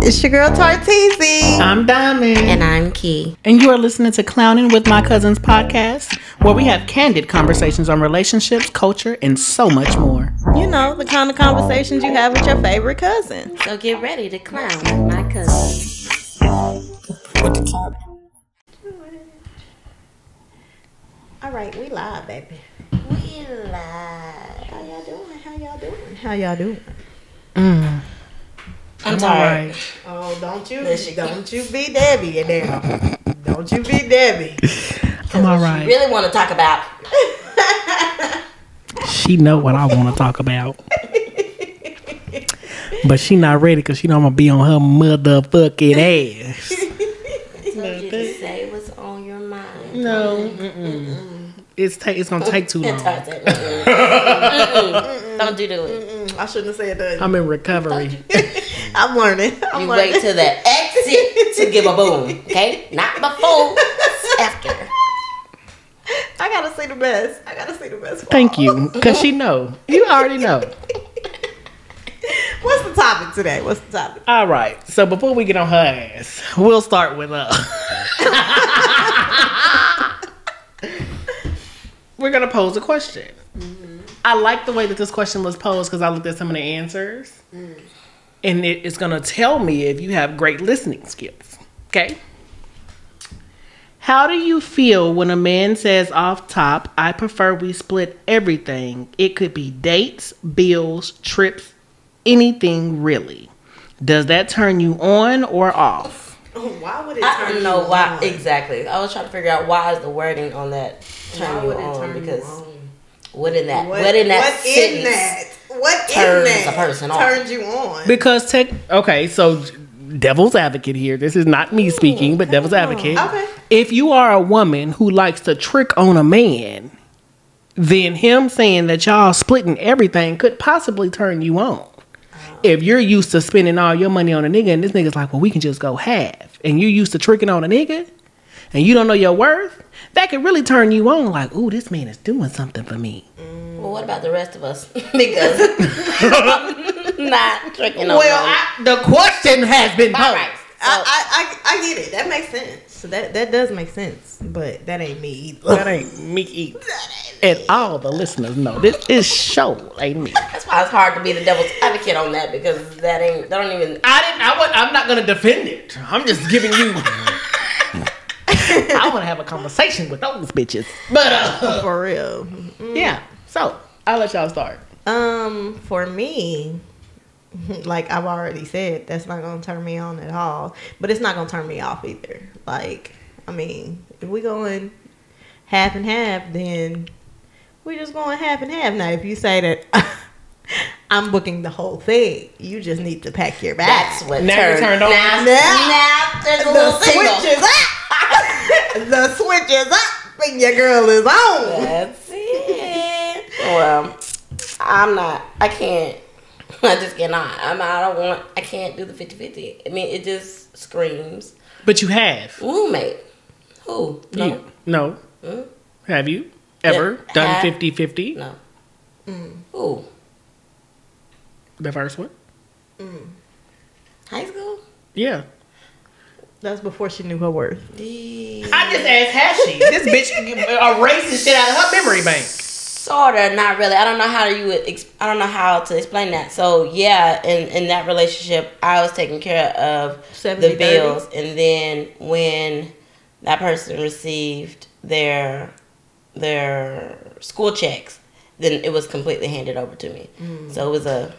It's your girl Tarteezy. I'm Diamond. And I'm Key. And you are listening to Clowning with My Cousins podcast, where we have candid conversations on relationships, culture, and so much more. You know, the kind of conversations you have with your favorite cousin. So get ready to clown with my cousins. All right, we live, baby. We live. How y'all doing? How y'all doing? How y'all doing? Mm. I'm, I'm tired. alright. Oh, don't you, don't you be Debbie in there. Don't you be Debbie. I'm You alright. really want to talk about? She know what I want to talk about. But she not ready because she know I'm going to be on her motherfucking ass. Told you to say what's on your mind. No. Mm-mm. It's, ta- it's going to take too long. Tart said, "Mm-mm. Mm-mm. Don't do it. I shouldn't have said that. I'm in recovery. I'm learning. I'm You learning. wait till the exit to give a boom, okay? Not before, after. I gotta see the best. I gotta see the best. Thank fall. you. Because she know. You already know. What's the topic today? What's the topic? All right. So before we get on her ass, we'll start with uh We're gonna pose a question. I like the way that this question was posed because I looked at some of the answers, and it, it's gonna tell me if you have great listening skills. Okay. How do you feel when a man says off top, I prefer we split everything? It could be dates, bills, trips, anything really. Does that turn you on or off? Why would it? I turn don't know you why on? exactly. I was trying to figure out why is the wording on that Why turn you would it on turn you because on? What in that What, what, in that what in that? What turns in that a person on? turns you on? Because tech okay, so devil's advocate here. This is not me speaking, but devil's advocate. Okay. If you are a woman who likes to trick on a man, then him saying that y'all splitting everything could possibly turn you on. Oh. If you're used to spending all your money on a nigga and this nigga's like, well, we can just go half, and you're used to tricking on a nigga and you don't know your worth, that could really turn you on. Like, ooh, this man is doing something for me. Well, what about the rest of us? because I'm not tricking on Well, them. I, the question has been posed. All right. So, I, I, I, I get it. That makes sense. So that that does make sense. But that ain't me either. That ain't me either. And all the listeners know this is show ain't me. that's why it's hard to be the devil's advocate on that because that ain't. That don't even. I didn't. I would, I'm not gonna defend it. I'm just giving you. I want to have a conversation with those bitches. But uh, For real. yeah. So I'll let y'all start. Um, for me, like I've already said, that's not gonna turn me on at all. But it's not gonna turn me off either. Like, I mean, if we going half and half, then we just going half and half. Now, if you say that I'm booking the whole thing, you just need to pack your bags. That's what Now turned. turned on? Now, Now- now there's a the little switch signal. Is up. the switch is up, and your girl is on. That's it. Well, I'm not. I can't. I just cannot. I'm. I don't want. I can't do the 50-50. I mean, it just screams But you have. roommate. Who? No. You, no. Hmm? Have you ever Yeah, done have- 50 50? No. Who? The first one? High school? Yeah. That's before she knew her worth. I just asked, has she? This bitch erasing shit out of her memory bank. Sorta, not really. I don't know how you would. Ex- I don't know how to explain that. So yeah, in in that relationship, I was taking care of 70, the bills, and then when that person received their their school checks, then it was completely handed over to me. Mm. So it was a.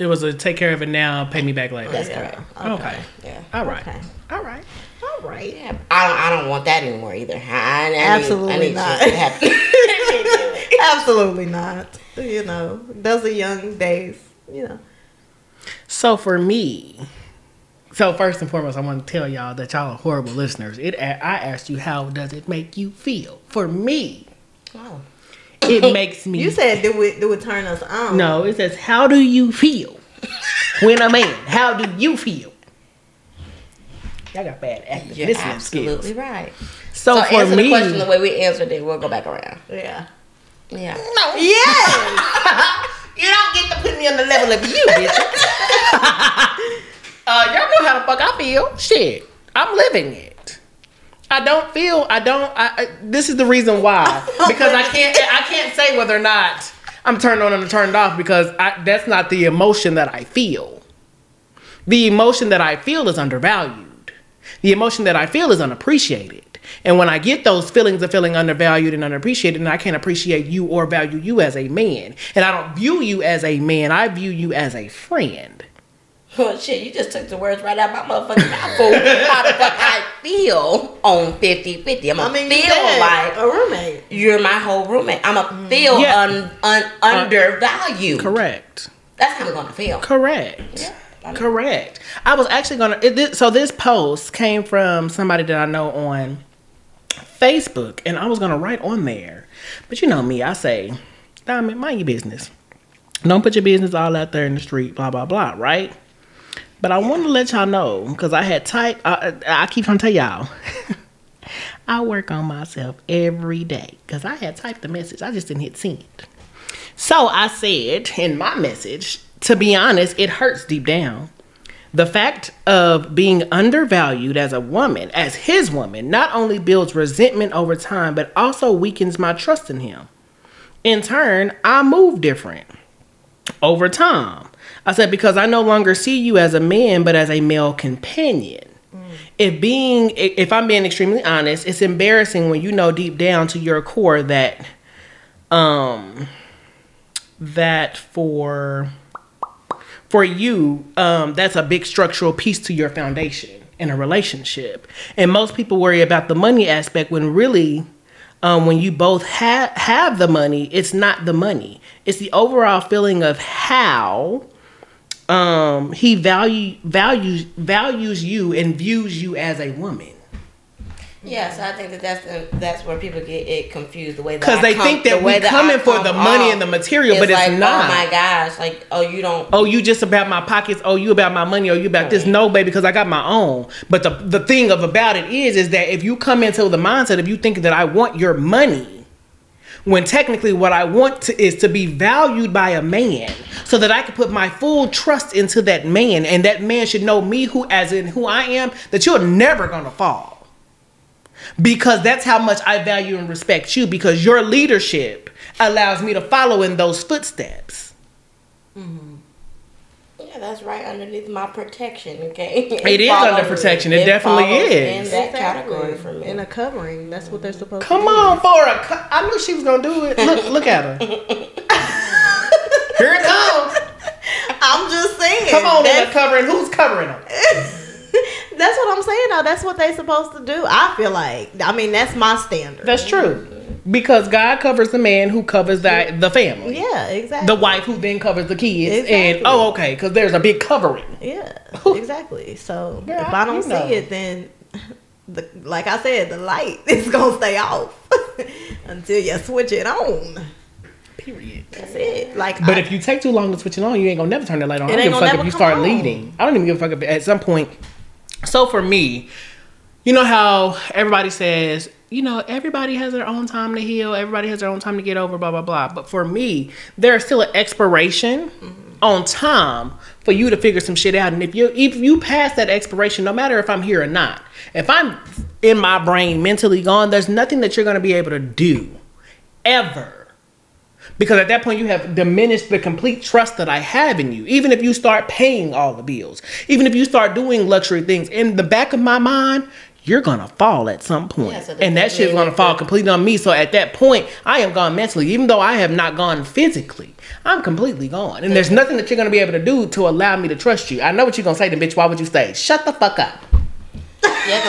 It was a take care of it now, pay me back later. That's Yeah. correct. Okay. Yeah. All right. Okay. All right. All right. Yeah, I don't. I don't want that anymore either. I, I need- Absolutely I need not. shit to. Absolutely not. You know, those are young days. You know. So for me, so first and foremost, I want to tell y'all that y'all are horrible listeners. It I asked you how does it make you feel? For me, Oh. It makes me. You said do it do it turn us on. no. It says how do you feel when a man? How do you feel? Y'all got bad active You're listening absolutely skills. right. So, So, for answer me, the question the way we answered it. We'll go back around. Yeah. Yeah. no, Yes. you don't get to put me on the level of you, bitch. Uh, y'all know how the fuck I feel. Shit, I'm living it. I don't feel. I don't. I, I, this is the reason why oh because I can't. I can't say whether or not I'm turned on and turned off because I, that's not the emotion that I feel. The emotion that I feel is undervalued. The emotion that I feel is unappreciated. And when I get those feelings of feeling undervalued and unappreciated, and I can't appreciate you or value you as a man, and I don't view you as a man, I view you as a friend. Well, shit, you just took the words right out of my motherfucking mouth. fool. How the fuck I feel on 50 50. I'm going I mean, to feel said like a roommate. you're my whole roommate. I'm going mm. to feel Yeah. un, un, undervalued. Correct. That's how I'm going to feel. Correct. Yeah. I Correct. I was actually gonna. It, this, so this post came from somebody that I know on Facebook, and I was gonna write on there, but you know me, I say, Diamond, mind your business. Don't put your business all out there in the street. Blah blah blah. Right. But I want to let y'all know because I had typed. I, I keep trying to tell y'all. I work on myself every day because I had typed the message. I just didn't hit send. So I said in my message, to be honest, it hurts deep down. The fact of being undervalued as a woman, as his woman, not only builds resentment over time, but also weakens my trust in him. In turn, I move different over time. I said, because I no longer see you as a man, but as a male companion. If being, if I'm being extremely honest, it's embarrassing when you know deep down to your core that, um, that for for you, um, that's a big structural piece to your foundation in a relationship. And most people worry about the money aspect when really, um, when you both have have the money, it's not the money. It's the overall feeling of how um, he value values values you and views you as a woman. Yeah, so I think that that's the, that's where people get it confused. The way that Because they come- think that the we I coming for the money and the material, but it's like, not. Oh my gosh! Like, oh, you don't. oh you just about my pockets oh you about my money oh you about this no baby because i got my own but the the thing of about it is is that if you come into the mindset of you thinking that i want your money when technically what i want to, is to be valued by a man so that i can put my full trust into that man. And that man should know me who as in who i am that you're never gonna fall. Because that's how much I value and respect you because your leadership allows me to follow in those footsteps. Mm-hmm. Yeah, that's right underneath my protection. Okay, It is under protection. It definitely is. in that category for me. In a covering. That's what they're supposed Come to do. on, for a cu- I knew she was gonna do it. Look, look at her. Here it comes. I'm just saying. Come on, in that's, the covering. Who's covering them? that's what I'm saying though. That's what they're supposed to do. I feel like. I mean, that's my standard. That's true. Because God covers the man who covers that the family. yeah, exactly. The wife who then covers the kids. Exactly. And oh, okay, because there's a big covering. Yeah, exactly. So Girl, if I don't see know. it, then the like I said, the light is gonna stay off until you switch it on. Period. That's it. Like, But I, if you take too long to switch it on, you ain't gonna never turn that light on. I don't give a fuck if you start on. leading. I don't even give a fuck if at some point. So for me, you know how everybody says, you know, everybody has their own time to heal, everybody has their own time to get over, blah blah blah. But for me, there's still an expiration Mm-hmm. on time for you to figure some shit out. And if you if you pass that expiration, no matter if I'm here or not, if I'm in my brain mentally gone, there's nothing that you're gonna be able to do ever because at that point you have diminished the complete trust that I have in you. Even if you start paying all the bills, even if you start doing luxury things, in the back of my mind, you're gonna fall at some point. Yeah, so and that shit's gonna fall completely on me. So at that point, I am gone mentally, even though I have not gone physically. I'm completely gone, and there's nothing that you're gonna be able to do to allow me to trust you. I know what you're gonna say, then bitch. Why would you stay? Shut the fuck up. yeah,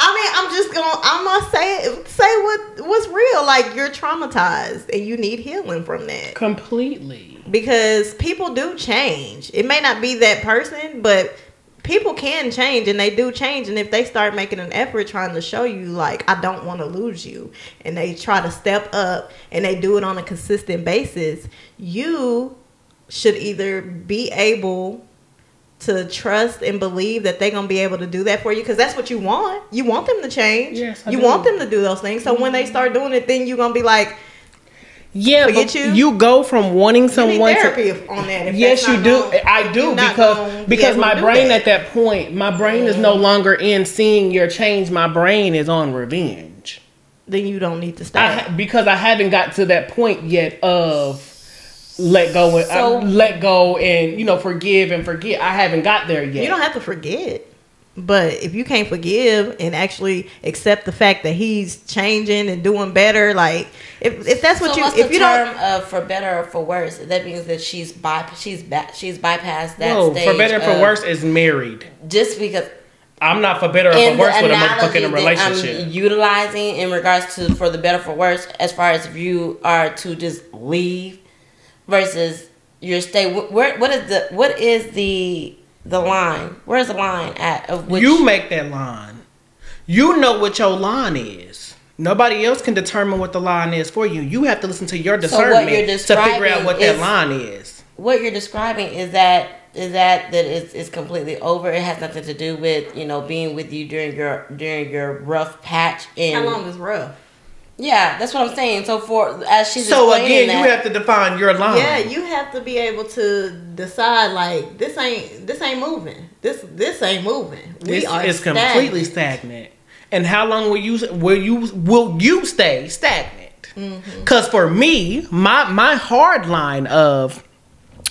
I mean, I'm just gonna, I'm gonna say say what what's real. Like you're traumatized and you need healing from that Completely. because people do change. It may not be that person, but people can change and they do change. And if they start making an effort trying to show you, like, I don't want to lose you, and they try to step up and they do it on a consistent basis, you should either be able to trust and believe that they're gonna be able to do that for you because that's what you want. You want them to change. Yes, I you do. want them to do those things. So when they mm-hmm. start doing it, then you're gonna be like, Yeah, but you. you go from wanting someone to therapy on that. if Yes, you do. I do you're not gonna because be because my brain that. at that point, my brain is no longer in seeing your change. My brain is on revenge. then you don't need to stop. ha- because I haven't got to that point yet of let go and So- uh, let go and you know forgive and forget. I haven't got there yet. You don't have to forget. But if you can't forgive and actually accept the fact that he's changing and doing better, like if if that's what so you what's if the you term don't of for better or for worse? That means that she's by she's ba- she's bypassed that Whoa, stage. for better or for worse is married. Just because I'm not for better or for worse with a motherfucking relationship. I'm utilizing in regards to for the better for worse, as far as if you are to just leave versus your stay. wh- Where what is the what is the the line? Where's the line at of which you make that line. You know what your line is. Nobody else can determine what the line is for you. You have to listen to your discernment you're to figure out describing what that is- line is. what you're describing is that is that that it's, it's completely over. It has nothing to do with you know being with you during your during your rough patch. And how long is rough? Yeah, that's what I'm saying. So for as she's So again, that, you have to define your line. Yeah, you have to be able to decide like this ain't this ain't moving. This this ain't moving. We This are is completely stagnant. stagnant. And how long will you will you will you stay stagnant? Mm-hmm. Because for me, my my hard line of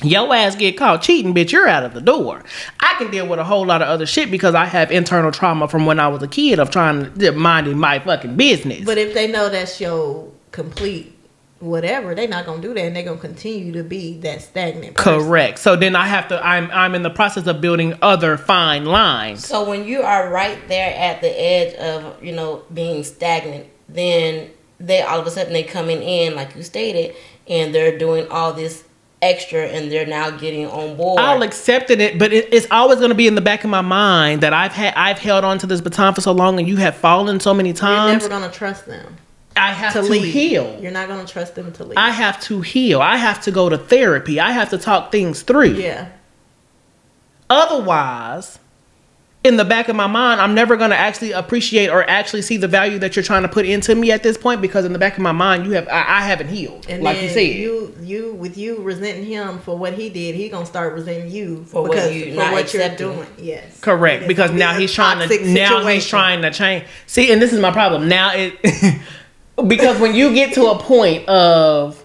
your ass get caught cheating, bitch, you're out of the door. I can deal with a whole lot of other shit because I have internal trauma from when I was a kid of trying to minding my fucking business. But if they know that's your complete whatever, they're not gonna do that and they're gonna continue to be that stagnant. person. Correct. So then I have to. I'm I'm in the process of building other fine lines. So when you are right there at the edge of you know being stagnant, then they all of a sudden they coming in like you stated, and they're doing all this extra, and they're now getting on board. I'll accept it, but it, it's always going to be in the back of my mind that I've had I've held on to this baton for so long, and you have fallen so many times. You're never gonna trust them I have to, to, heal. You're not gonna trust them to leave. I have to heal. I have to go to therapy. I have to talk things through. yeah. Otherwise, in the back of my mind, I'm never going to actually appreciate or actually see the value that you're trying to put into me at this point because in the back of my mind, you have I, I haven't healed, And like you said. you you with you resenting him for what he did, he gonna start resenting you For what you for not what you're doing. Yes, Correct, And it's because now he's trying to toxic now he's trying to change. See, and this is my problem. Now it because when you get to a point of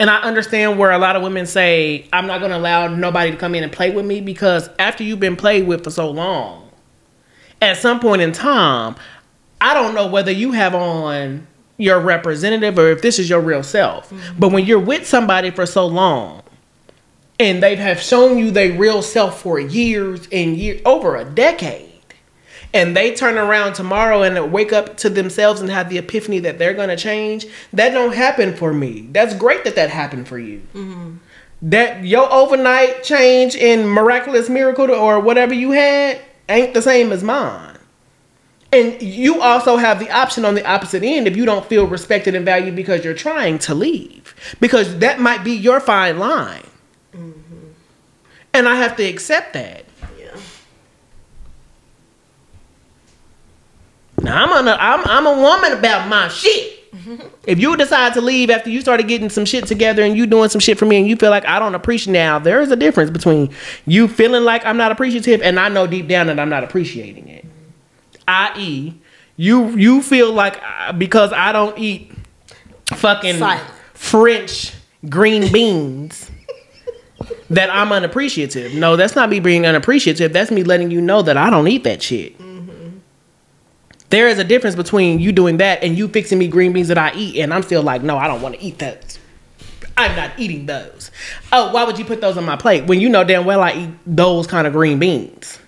and I understand where a lot of women say, I'm not gonna allow nobody to come in and play with me because after you've been played with for so long, at some point in time, I don't know whether you have on your representative or if this is your real self. Mm-hmm. But when you're with somebody for so long and they have shown you their real self for years and years over a decade and they turn around tomorrow and wake up to themselves and have the epiphany that they're going to change that don't happen for me. That's great that that happened for you. Mm-hmm. That your overnight change in miraculous miracle or whatever you had ain't the same as mine. And you also have the option on the opposite end if you don't feel respected and valued because you're trying to leave because that might be your fine line. Mm-hmm. And i have to accept that Yeah. Now I'm a I'm I'm a woman about my shit. If you decide to leave after you started getting some shit together and you doing some shit for me and you feel like I don't appreciate now, there is a difference between you feeling like I'm not appreciative and I know deep down that I'm not appreciating it. I.e., you you feel like uh, because I don't eat fucking Silent. French green beans that I'm unappreciative. No, that's not me being unappreciative. That's me letting you know that I don't eat that shit. There is a difference between you doing that and you fixing me green beans that I eat, and I'm still like, no, I don't want to eat those. I'm not eating those. Oh, why would you put those on my plate when you know damn well I eat those kind of green beans?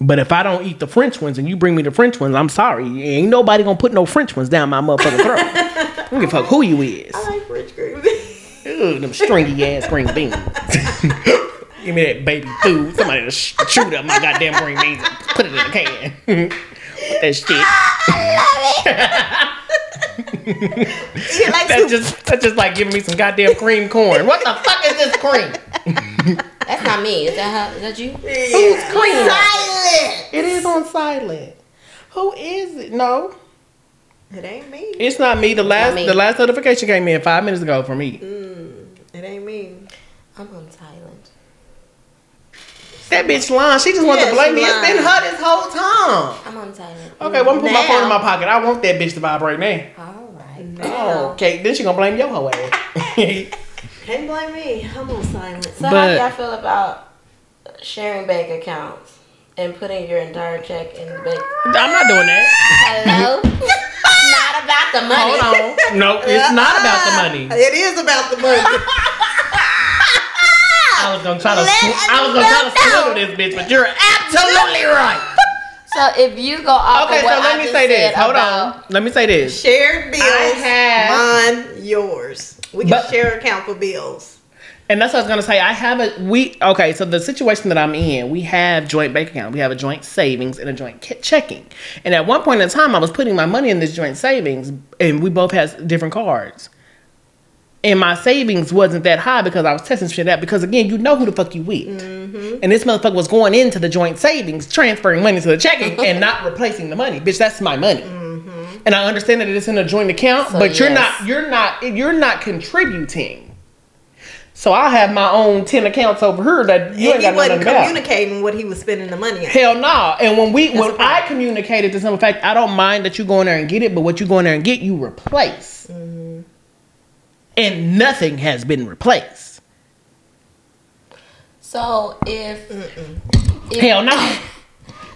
But if I don't eat the French ones and you bring me the French ones, I'm sorry. Ain't nobody gonna put no French ones down my motherfucking throat. I don't give a fuck who you is. I like French green beans. Ooh, them stringy ass green beans. Give me that baby food. Somebody to sh- shoot up my goddamn green beans and put it in a can. that shit. Eat it like That's soup. just that's just like giving me some goddamn cream corn. What the fuck is this cream? That's not me. Is that how? Is that you? Who's cream? Silent. It is on silent. Who is it? No. It ain't me. It's not me. The last me. the last notification came in five minutes ago for me. It ain't me. I'm on silent. That bitch lying. She just wants Yeah, to blame she me. It's been her this whole time. I'm on silent. Okay, well, I'm put my phone in my pocket. I want that bitch to vibrate now. All right. Oh, now. Okay, then she gonna blame your whole ass. Can't blame me. I'm on silence. So how do y'all feel about sharing bank accounts and putting your entire check in the bank? I'm not doing that. Hello? Not about the money. Hold on. No, it's not about the money. It is about the money. I was gonna try to. Let Sw- I was gonna try to us swindle this bitch, but you're absolutely right. So if you go off Okay, of so what let I me just say this. said Hold about, on. Let me say this. Shared bills. I have- mine, yours. We can But- share account for bills. And that's what I was gonna say. I have a we okay. So the situation that I'm in, we have joint bank account. We have a joint savings and a joint ki- checking. And at one point in time, I was putting my money in this joint savings, and we both had different cards. And my savings wasn't that high because I was testing shit out. Because again, you know who the fuck you with. And this motherfucker was going into the joint savings, transferring money to the checking, and not replacing the money. Bitch, that's my money. And I understand that it's in a joint account, So, but you're yes. not you're not you're not contributing. So I have my own ten accounts over here that you and ain't he wasn't nothing about. communicating what he was spending the money on. Hell no. And when we when. I communicated to some fact, I don't mind that you go in there and get it, but what you go in there and get, you replace. Mm-hmm. And nothing has been replaced. So if, if Hell no.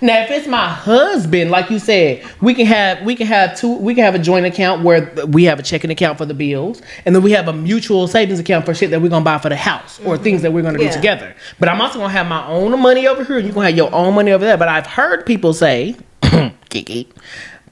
Now, if it's my husband, like you said, we can have we can have two we can have a joint account where we have a checking account for the bills, and then we have a mutual savings account for shit that we're gonna buy for the house or mm-hmm. things that we're gonna Yeah. do together. But I'm also gonna have my own money over here, and you're gonna have your own money over there. But I've heard people say, Kiki,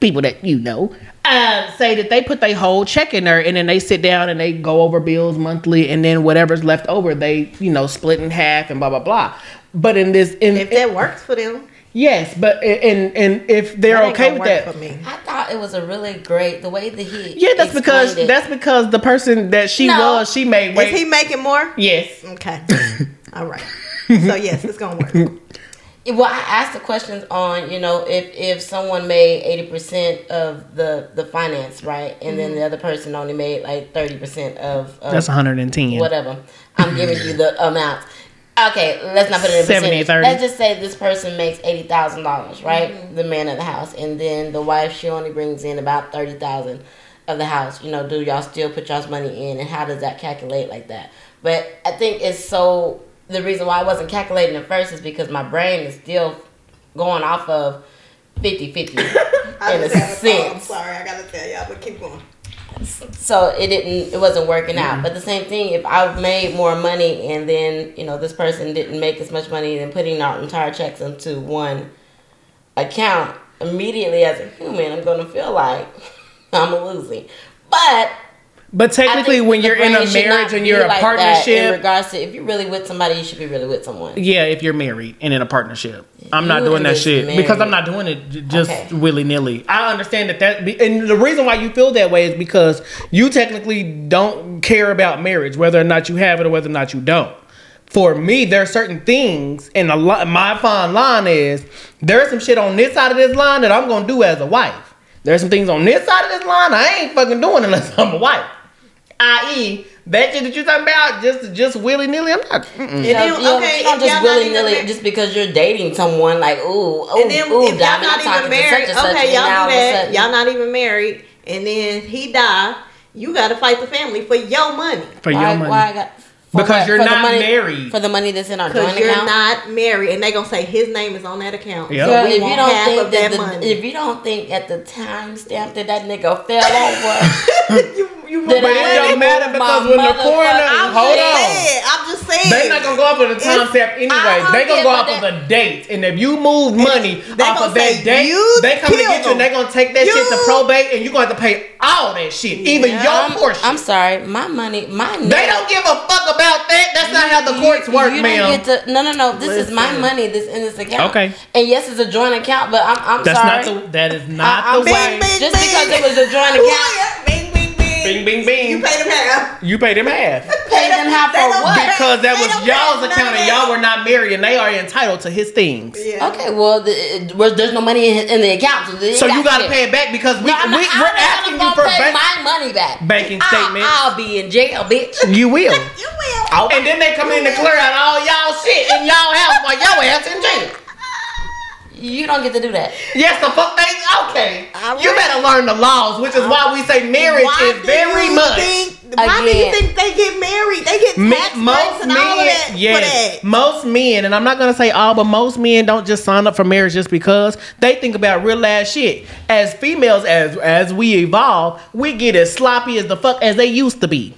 people that you know, uh, say that they put their whole check in there, and then they sit down and they go over bills monthly, and then whatever's left over, they you know split in half and blah blah blah. But in this, in If that works for them, Yes, but and and if they're that okay with that, for me. I thought it was a really great the way that he yeah, that's because it. that's because the person that she No. was, she made Is he making more? yes, Okay. All right. So yes, it's gonna work. Well, I asked the questions on, you know, if if someone made eighty percent of the the finance, right, and then mm-hmm. the other person only made like thirty percent of, of that's 110. whatever. I'm giving you the amount. Okay, let's not put it in 70, percentage. 30. Let's just say this person makes eighty thousand dollars, right? Mm-hmm. The man of the house, and then the wife she only brings in about thirty thousand of the house. You know, do y'all still put y'all's money in, and how does that calculate like that? But I think it's so. The reason why I wasn't calculating at first is because my brain is still going off of 50-50 I in a a thought. Oh, I'm sense sorry, I gotta tell y'all, but keep going. so it didn't it wasn't working out but the same thing if i made more money and then you know this person didn't make as much money and putting our entire checks into one account immediately as a human i'm to feel like i'm losing but But technically, when you're in a marriage and you're a like that in partnership, regards to if you're really with somebody you should be really with someone yeah, if you're married and in a partnership, I'm not doing that shit married. because I'm not doing it just Okay. willy nilly. I understand that that, be, and the reason why you feel that way is because you technically don't care about marriage, whether or not you have it or whether or not you don't. For me, there are certain things, and a lot, my fine line is there's some shit on this side of this line that I'm gonna do as a wife. There's some things on this side of this line I ain't fucking doing unless I'm a wife. I.e., that shit that you talking about, just just willy nilly. I'm not. mm-mm. And you, know, you don't- okay, you don't if just y'all not willy even nilly mar- just because you're dating someone like ooh ooh and then ooh if y'all not even married, such and such okay, y'all now all do that. sudden- Y'all not even married, and then he die. You gotta fight the family for your money. For why, your money. why I got Because what? you're For not money- married. for the money that's in our Cause joint you're account. not married, and they gonna say his name is on that account. Yep. Girl, we if you don't half think of that that the, money. if you don't think at the time stamp that that nigga fell over, you, you Then But I it don't matter because my when the coroner, hold on, saying, I'm just saying. they not gonna go off of the time It's- stamp anyway. They don't gonna go what off of the date, and if you move money off of that date, they come to get you and they them. gonna take that shit to probate, and you gonna have to pay all that shit, even your portion. I'm sorry, my money, my they don't give a fuck about that. That's not how the courts work, you ma'am. Don't get to, no, no, no. This is my money. This in this account. Okay. And yes, it's a joint account, but I'm, I'm That's not the. That is not the way. Just because it was a joint account. Bing, bing, bing. You paid them half. You paid them half Pay them half for what? because that was y'all's account and y'all were not married and they are entitled to his things. Yeah. Okay, well, the, it- there's no money in, in the account, so, they So you got gotta pay it back because we, No, I'm we not, I'm we're asking you for pay bank, my money back. banking I'll. I'll be in jail, bitch. you will. You will. Oh, And then they come in to clear out all y'all shit in y'all house while y'all ass in jail. You don't get to do that. Yes, the fuck they okay. All You better learn the laws, which is why we say marriage Why is very much. Think, why do you think they get married? They get Me- tax breaks most and all of men, that for yes, that. most men, and I'm not gonna say all, but most men don't just sign up for marriage just because they think about real ass shit. As females, as as we evolve, we get as sloppy as the fuck as they used to be.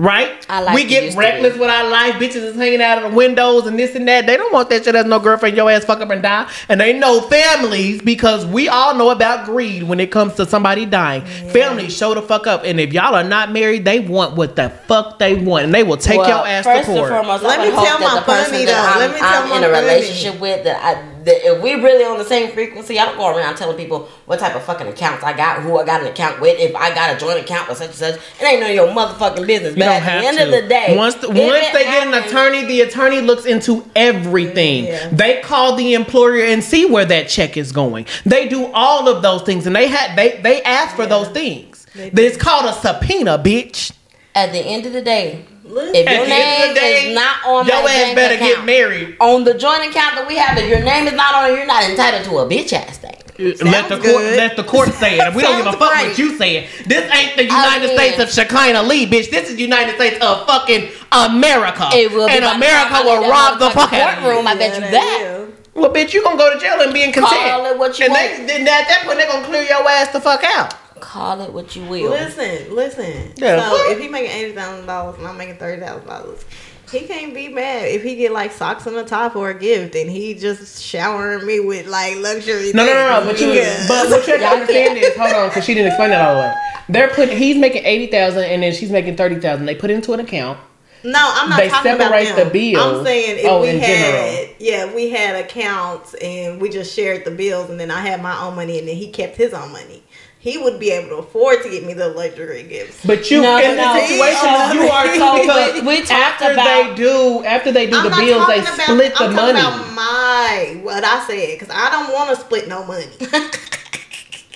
Right? I like we get reckless with our life. Bitches is hanging out of the windows and this and that. They don't want that shit as no girlfriend. Your ass fuck up and die. And they know families because we all know about greed when it comes to somebody dying. Families show the fuck up. And if y'all are not married, they want what the fuck they want. And they will take Well, your ass first to court. and foremost, Let me would hope tell that my the person funny, that though. Let me tell I'm my in a relationship with that I that if we really on the same frequency, I don't go around telling people what type of fucking accounts I got, who I got an account with, if I got a joint account with such and such. It ain't none of your motherfucking business. You But at the end to. of the day, once the, once they get an attorney, the attorney looks into everything. Yeah. They call the employer and see where that check is going. They do all of those things, and they had they they ask for those things. It's called a subpoena, bitch. at the end of the day, Listen. if At your the end name of the day, is not on your that ass bank better account, get married. on the joint account that we have, if your name is not on it, you're not entitled to a bitch ass thing. let the court good. let the court say it. We don't give a fuck great. what you saying. This ain't the United mean- States of Shekinah Lee, bitch. This is United States of fucking America. It will be and by America will rob the fuck out of you. courtroom. I bet you that. Well, bitch, you gonna go to jail and be in contempt. Call it what you and want. They, then at that point, they're gonna clear your ass the fuck out. Call it what you will. Listen, listen. Yeah. So if he making eighty thousand dollars and I'm making thirty thousand dollars, he can't be mad if he get like socks on the top or a gift and he just showering me with like luxury. No, no, no, no. But you, Yeah. but what you have to understand is, hold on, because she didn't explain that all the way. They're putting, he's making eighty thousand, and then she's making thirty thousand. They put it into an account. No, I'm not They talking about separate them. the bills. I'm saying if Oh, we in had, general. yeah, we had accounts and we just shared the bills, and then I had my own money, and then he kept his own money. He would be able to afford to get me the luxury gifts. But you, No, in no. this situation, So- you are so because we- we after about- they do, after they do I'm the bills, they about- split the I'm money. talking about my what I said because I don't want to split no money.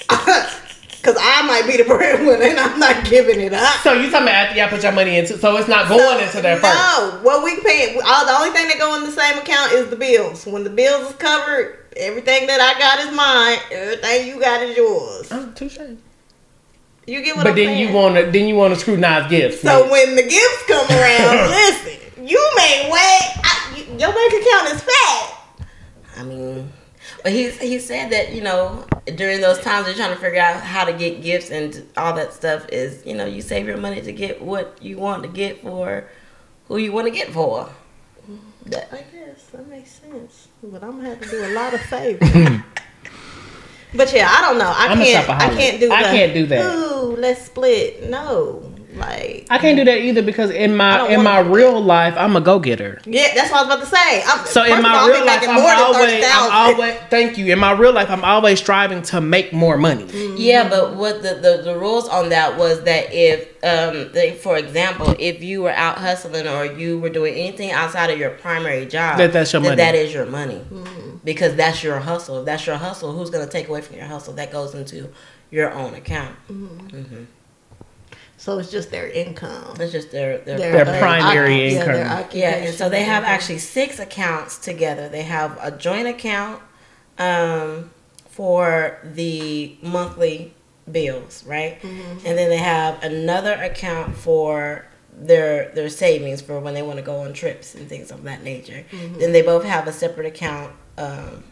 Because I might be the breadwinner and I'm not giving it up. so you talking about after y'all put your money into, so it's not going So, into there first. No, what we paying? All the only thing that go in the same account is the bills. When the bills is covered, everything that I got is mine. Everything you got is yours. Oh, touche. You get what But I'm then saying? you want to, then you want to scrutinize gifts. So man. when the gifts come around, listen, you may wait. I, you, your bank account is fat. I mean, but he he said that you know during those times they're trying to figure out how to get gifts and all that stuff is you know you save your money to get what you want to get for who you want to get for. That- I guess that makes sense, but I'm gonna have to do a lot of saving. but yeah, I don't know. I I'm can't. I can't do. I the, can't do that. Ooh, let's split. No, like I can't do that either because in my in my do that. real life, I'm a go getter. yeah, that's what I was about to say. I'm, So in my all, real life, I'm more than always, 30,000. I'm always, thank you. In my real life, I'm always striving to make more money. Mm-hmm. Yeah, but what the, the, the rules on that was that if, um, they, for example, if you were out hustling or you were doing anything outside of your primary job, That that's your money. that is your money mm-hmm. because that's your hustle. If that's your hustle, who's gonna take away from your hustle? That goes into your own account. Mm-hmm. So it's just their income. It's just their their, Their uh, primary yeah, their income. Yeah, and so they have actually six accounts together. They have a joint account um, for the monthly bills, right? Mm-hmm. And then they have another account for their their savings for when they want to go on trips and things of that nature. Mm-hmm. Then they both have a separate account. Um,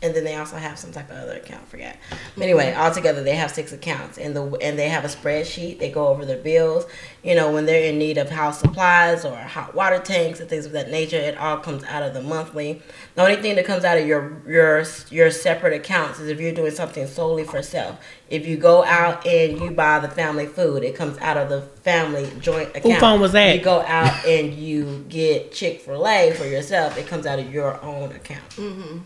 and then they also have some type of other account. I forget. But anyway, altogether they have six accounts, and the and they have a spreadsheet. They go over their bills. You know, when they're in need of house supplies or hot water tanks and things of that nature, it all comes out of the monthly. The only thing that comes out of your your your separate accounts is if you're doing something solely for self. If you go out and you buy the family food, it comes out of the family joint account. phone was that? You go out and you get Chick Fil A for yourself, it comes out of your own account. Mm-hmm.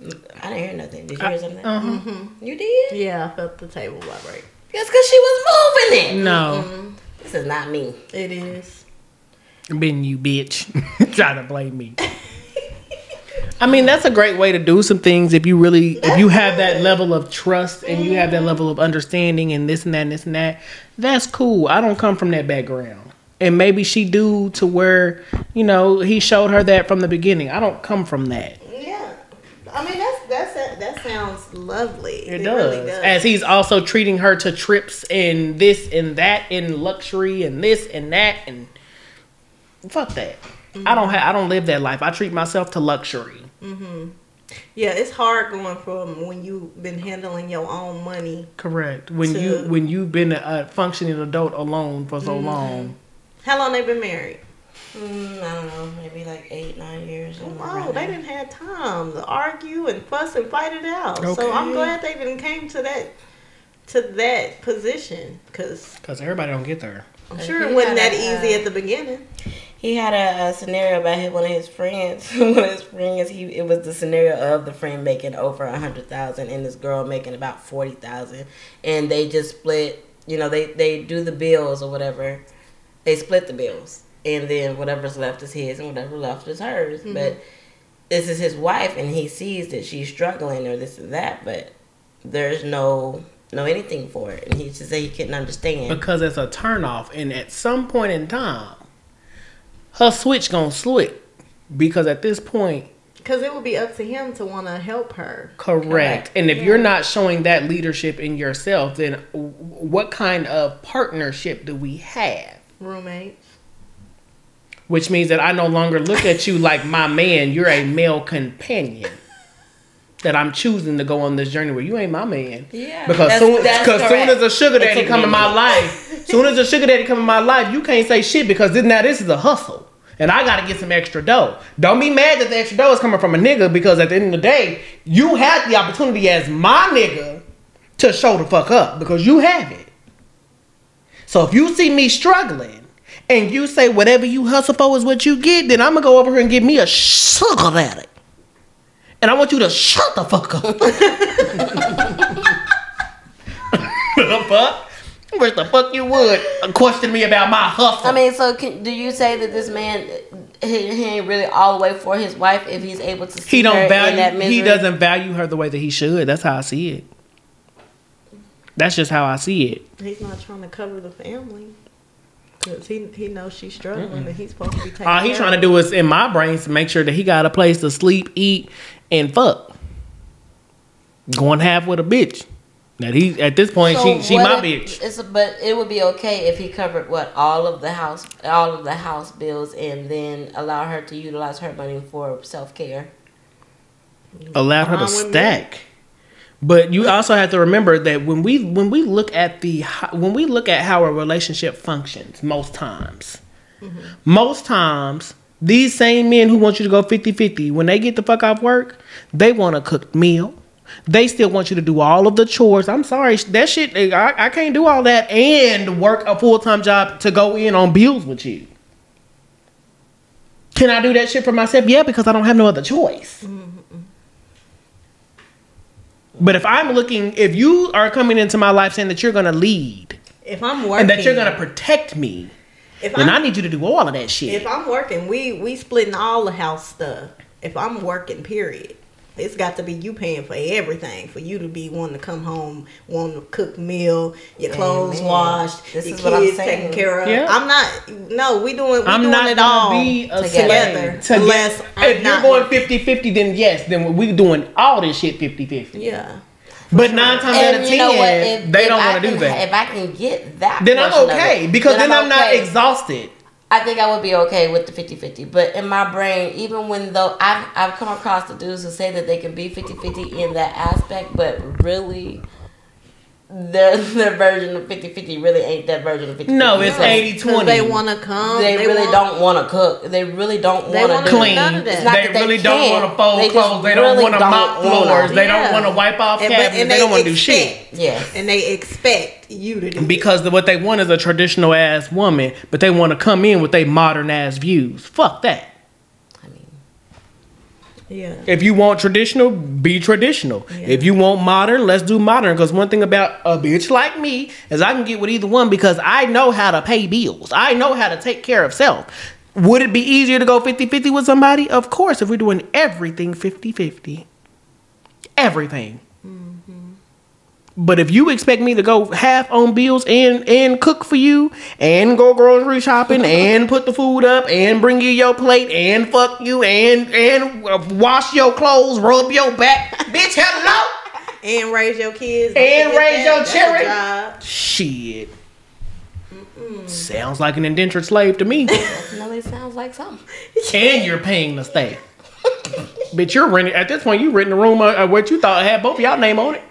I didn't hear nothing. Did you hear something? Uh-huh. Mm-hmm. You did? Yeah, I felt the table vibrate. That's because she was moving it. No, mm-hmm. This is not me. It is. Been you, bitch. Try to blame me. I mean, that's a great way to do some things if you really, if you have that level of trust and you have that mm-hmm. level of understanding and this and that and this and that. That's cool. I don't come from that background. And maybe she do to where, you know, he showed her that from the beginning. I don't come from that. I mean that's that's that sounds lovely. It, does. As he's also treating her to trips and this and that and luxury and this and that and fuck that. I don't have I don't live that life. I treat myself to luxury. Mm-hmm. yeah, it's hard going from when you've been handling your own money. Correct. When To- you when you've been a, a functioning adult alone for so mm-hmm. long. How long they been married? Mm, I don't know, maybe like eight, nine years. somewhere Oh, around they didn't have time to argue and fuss and fight it out. So I'm glad they didn't came to that to that position because Cause everybody don't get there. I'm Uh, sure it wasn't that a, easy uh, at the beginning. He had a, a scenario about his, one of his friends. one of his friends, he it was the scenario of the friend making over a hundred thousand and this girl making about forty thousand, and they just split. You know, they they do the bills or whatever. They split the bills, and then whatever's left is his, and whatever left is hers. Mm-hmm. But this is his wife, and he sees that she's struggling or this and that, but there's no no anything for it, and he just say he couldn't understand. Because it's a turnoff and at some point in time, her switch gonna slip. Because at this point, Because it would be up to him to want to help her. Correct. Correct. And if you're not showing that leadership in yourself, then what kind of partnership do we have? Roommates. Which means that I no longer look at you like my man. You're a male companion. That I'm choosing to go on this journey where You ain't my man. Yeah, Because that's- soon, that's cause soon as a sugar It daddy come in my life, soon as a sugar daddy come in my life, you can't say shit because this, now this is a hustle. And I gotta get some extra dough. Don't be mad that the extra dough is coming from a nigga because at the end of the day, you had the opportunity as my nigga to show the fuck up because you have it. So if you see me struggling and you say whatever you hustle for is what you get, then I'm gonna go over here and give me a sugar daddy. And I want you to shut the fuck up. the fuck? Wish the fuck you would question me about my hustle. I mean, so can, do you say that this man he, he ain't really all the way for his wife if he's able to see he her don't in that value. misery? He doesn't value her the way that he should. That's how I see it. That's just how I see it. He's not trying to cover the family. Because he, he knows she's struggling and he's supposed to be taking All he's care trying to do is in my brain to make sure that he got a place to sleep, eat, and fuck. Going half with a bitch. That he at this point So she she what my if- bitch. It's but it would be okay if he covered what all of the house all of the house bills and then allow her to utilize her money for self care. allowed her to Fine with me. stack. But you also have to remember that when we when we look at the when we look at how a relationship functions, most times, most times these same men who want you to go 50-50, when they get the fuck off work, they want a cooked meal. They still want you to do all of the chores. I'm sorry, that shit. Eh, I, I can't do all that and work a full time job to go in on bills with you. Can I do that shit for myself? Yeah, because I don't have no other choice. Mm-hmm, mm-hmm. But if I'm looking, if you are coming into my life saying that you're gonna lead If I'm working, and that you're gonna protect me, if then I'm, I need you to do all of that shit. if I'm working, we we splitting all the house stuff. If I'm working, period. It's got to be you paying for everything for you to be wanting to come home, wanting to cook meal, your clothes Amen. washed, This your is what I'm kids taken care of. Yeah. I'm not. No, we doing. We I'm doing not it gonna all be a together. slave. unless Together. I'm If you're going working. 50-50, then yes, then we doing all this shit 50-50. Yeah. But nine times out of ten, you know? If, they if don't want to do that. If I can get that, Then I'm portion of okay it, because then, I'm, not okay. exhausted. I think I would be okay with the 50-50. But in my brain, even when though I've I've come across the dudes who say that they can be 50-50 in that aspect, but really their their version of 50-50 really ain't that version of 50-50. No, it's Because 80 Because 20. they want to come. They, really want- don't want to cook. They really don't want wanna to do clean. none of that. It's not They they really don't can't. want to fold They clothes. They don't really want to don't mop wanna. floors. They Yeah. don't want to wipe off And, but- cabinets. and they, don't want to do shit. Yeah. And they expect you to do. Because the, what they want is a traditional ass woman, but they want to come in with their modern ass views. Fuck that. Yeah. If you want traditional, be traditional. Yeah. If you want modern, let's do modern. Because one thing about a bitch like me is I can get with either one because I know how to pay bills. I know how to take care of self. Would it be easier to go 50 50 with somebody? Of course, if we're doing everything 50 50. Everything. But if you expect me to go half on bills and and cook for you and go grocery shopping and put the food up and bring you your plate and fuck you and and uh, wash your clothes, rub your back, bitch, hello. And raise your kids. And raise your children. Shit. Sounds like an indentured slave to me. Definitely sounds like something. and you're paying to stay. Bitch, you're renting. At this point, you renting a room uh, uh, what you thought had both of y'all name on it.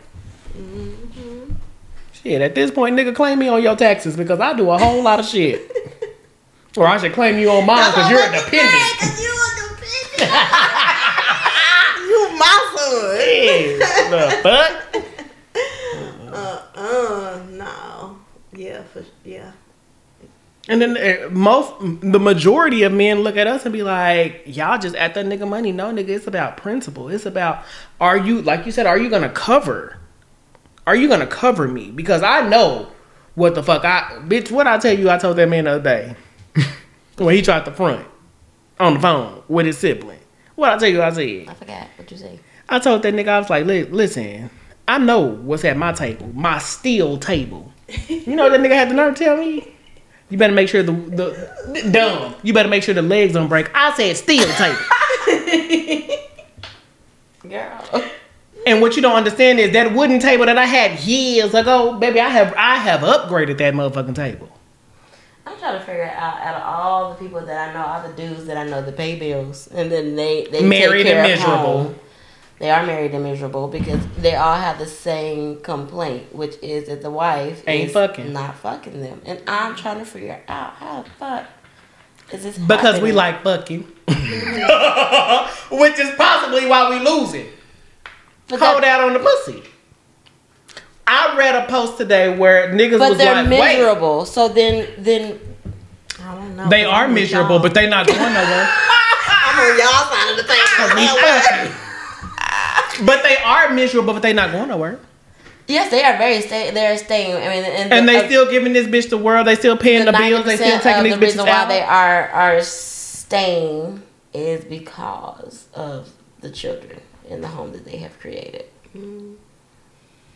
Shit, at this point, nigga, claim me on your taxes because I do a whole lot of shit. or I should claim you on mine because you're a dependent. Cause you a dependent. you my son. Yeah, the fuck? Uh, uh, no. Yeah, for yeah. And then uh, most, the majority of men look at us and be like, "Y'all just at that nigga money." No, nigga, it's about principle. It's about are you, like you said, are you gonna cover? Are you gonna cover me? Because I know what the fuck I, bitch. What I tell you, I told that man the other day when he tried the front on the phone with his sibling. What I tell you, I said. I forgot what you say. I told that nigga, I was like, listen, I know what's at my table, my steel table. You know what that nigga had the nerve to tell me? You better make sure the, the dumb. You better make sure the legs don't break. I said steel table. Girl. And what you don't understand is that wooden table that I had years ago, baby, I have I have upgraded that motherfucking table. I'm trying to figure out out of all the people that I know, all the dudes that I know that pay bills, and then they they Married take care and of miserable. home. They are married and miserable because they all have the same complaint, which is that the wife Ain't is fucking. not fucking them, and I'm trying to figure out how the fuck is this Because we like fucking. Which is possibly why we lose it. But Hold that- out on the pussy. I read a post today where niggas But was they're like, wait. miserable. So then, then I don't know. They are miserable, but they not going nowhere. I'm on y'all side of the table. We fucking. But they are miserable, but they not going nowhere. yes, they are very stay. They're staying. I mean, and, And they uh, still giving this bitch the world. They still paying the, bills. They still 90% taking of these the bitches reason why out. they are are staying is because of the children in the home that they have created. Mm.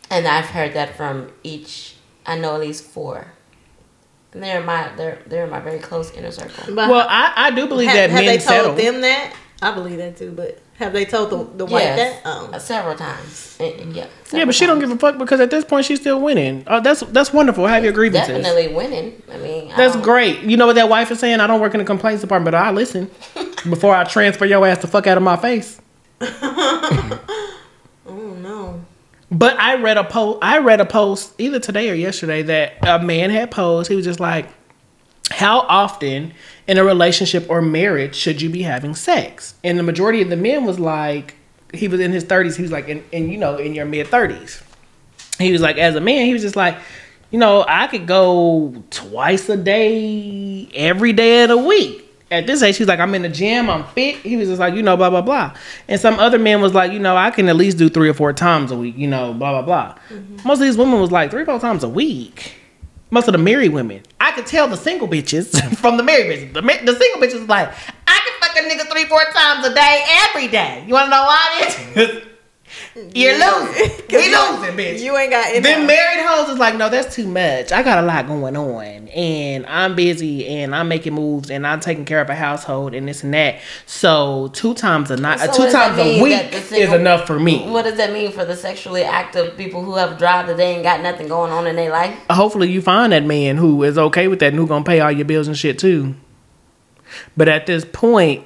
And I've heard that from each. I know at least four. And they're my they're they're in my very close inner circle. But well, I, I do believe have, that have men they told settle. them that? I believe that too, but have they told the, the wife Yes, that? Oh. uh, several times. And- yeah, yeah, several but she don't give a fuck because at this point she's still winning. Oh, that's that's wonderful. Have your grievances. definitely winning. I mean, That's don't- great. You know what that wife is saying? I don't work in the complaints department, but I listen before I transfer your ass the fuck out of my face. Oh no. But I read a post. I read a post either today or yesterday that a man had posed. He was just like, "How often in a relationship or marriage should you be having sex?" And the majority of the men was like, he was in his thirties. He was like, and, in you know, in your mid thirties. He was like, as a man, he was just like, you know, I could go twice a day, every day of the week. At this age, he's like, I'm in the gym, I'm fit. He was just like, you know, blah, blah, blah. And some other man was like, you know, I can at least do three or four times a week, you know, blah, blah, blah. Mm-hmm. Most of these women was like, three or four times a week. Most of the married women. I could tell the single bitches from the married bitches. The, ma- the single bitches was like, I can fuck a nigga three, four times a day, every day. You wanna know why? You're losing. We losing, bitch. You ain't got Then married hoes is like, no, that's too much. I got a lot going on, and I'm busy, and I'm making moves, and I'm taking care of a household, and this and that. So two times a night, So two times a week the is enough for me. What does that mean for the sexually active people who have drive that they ain't got nothing going on in their life? Hopefully, you find that man who is okay with that, and who gonna pay all your bills and shit too. But at this point,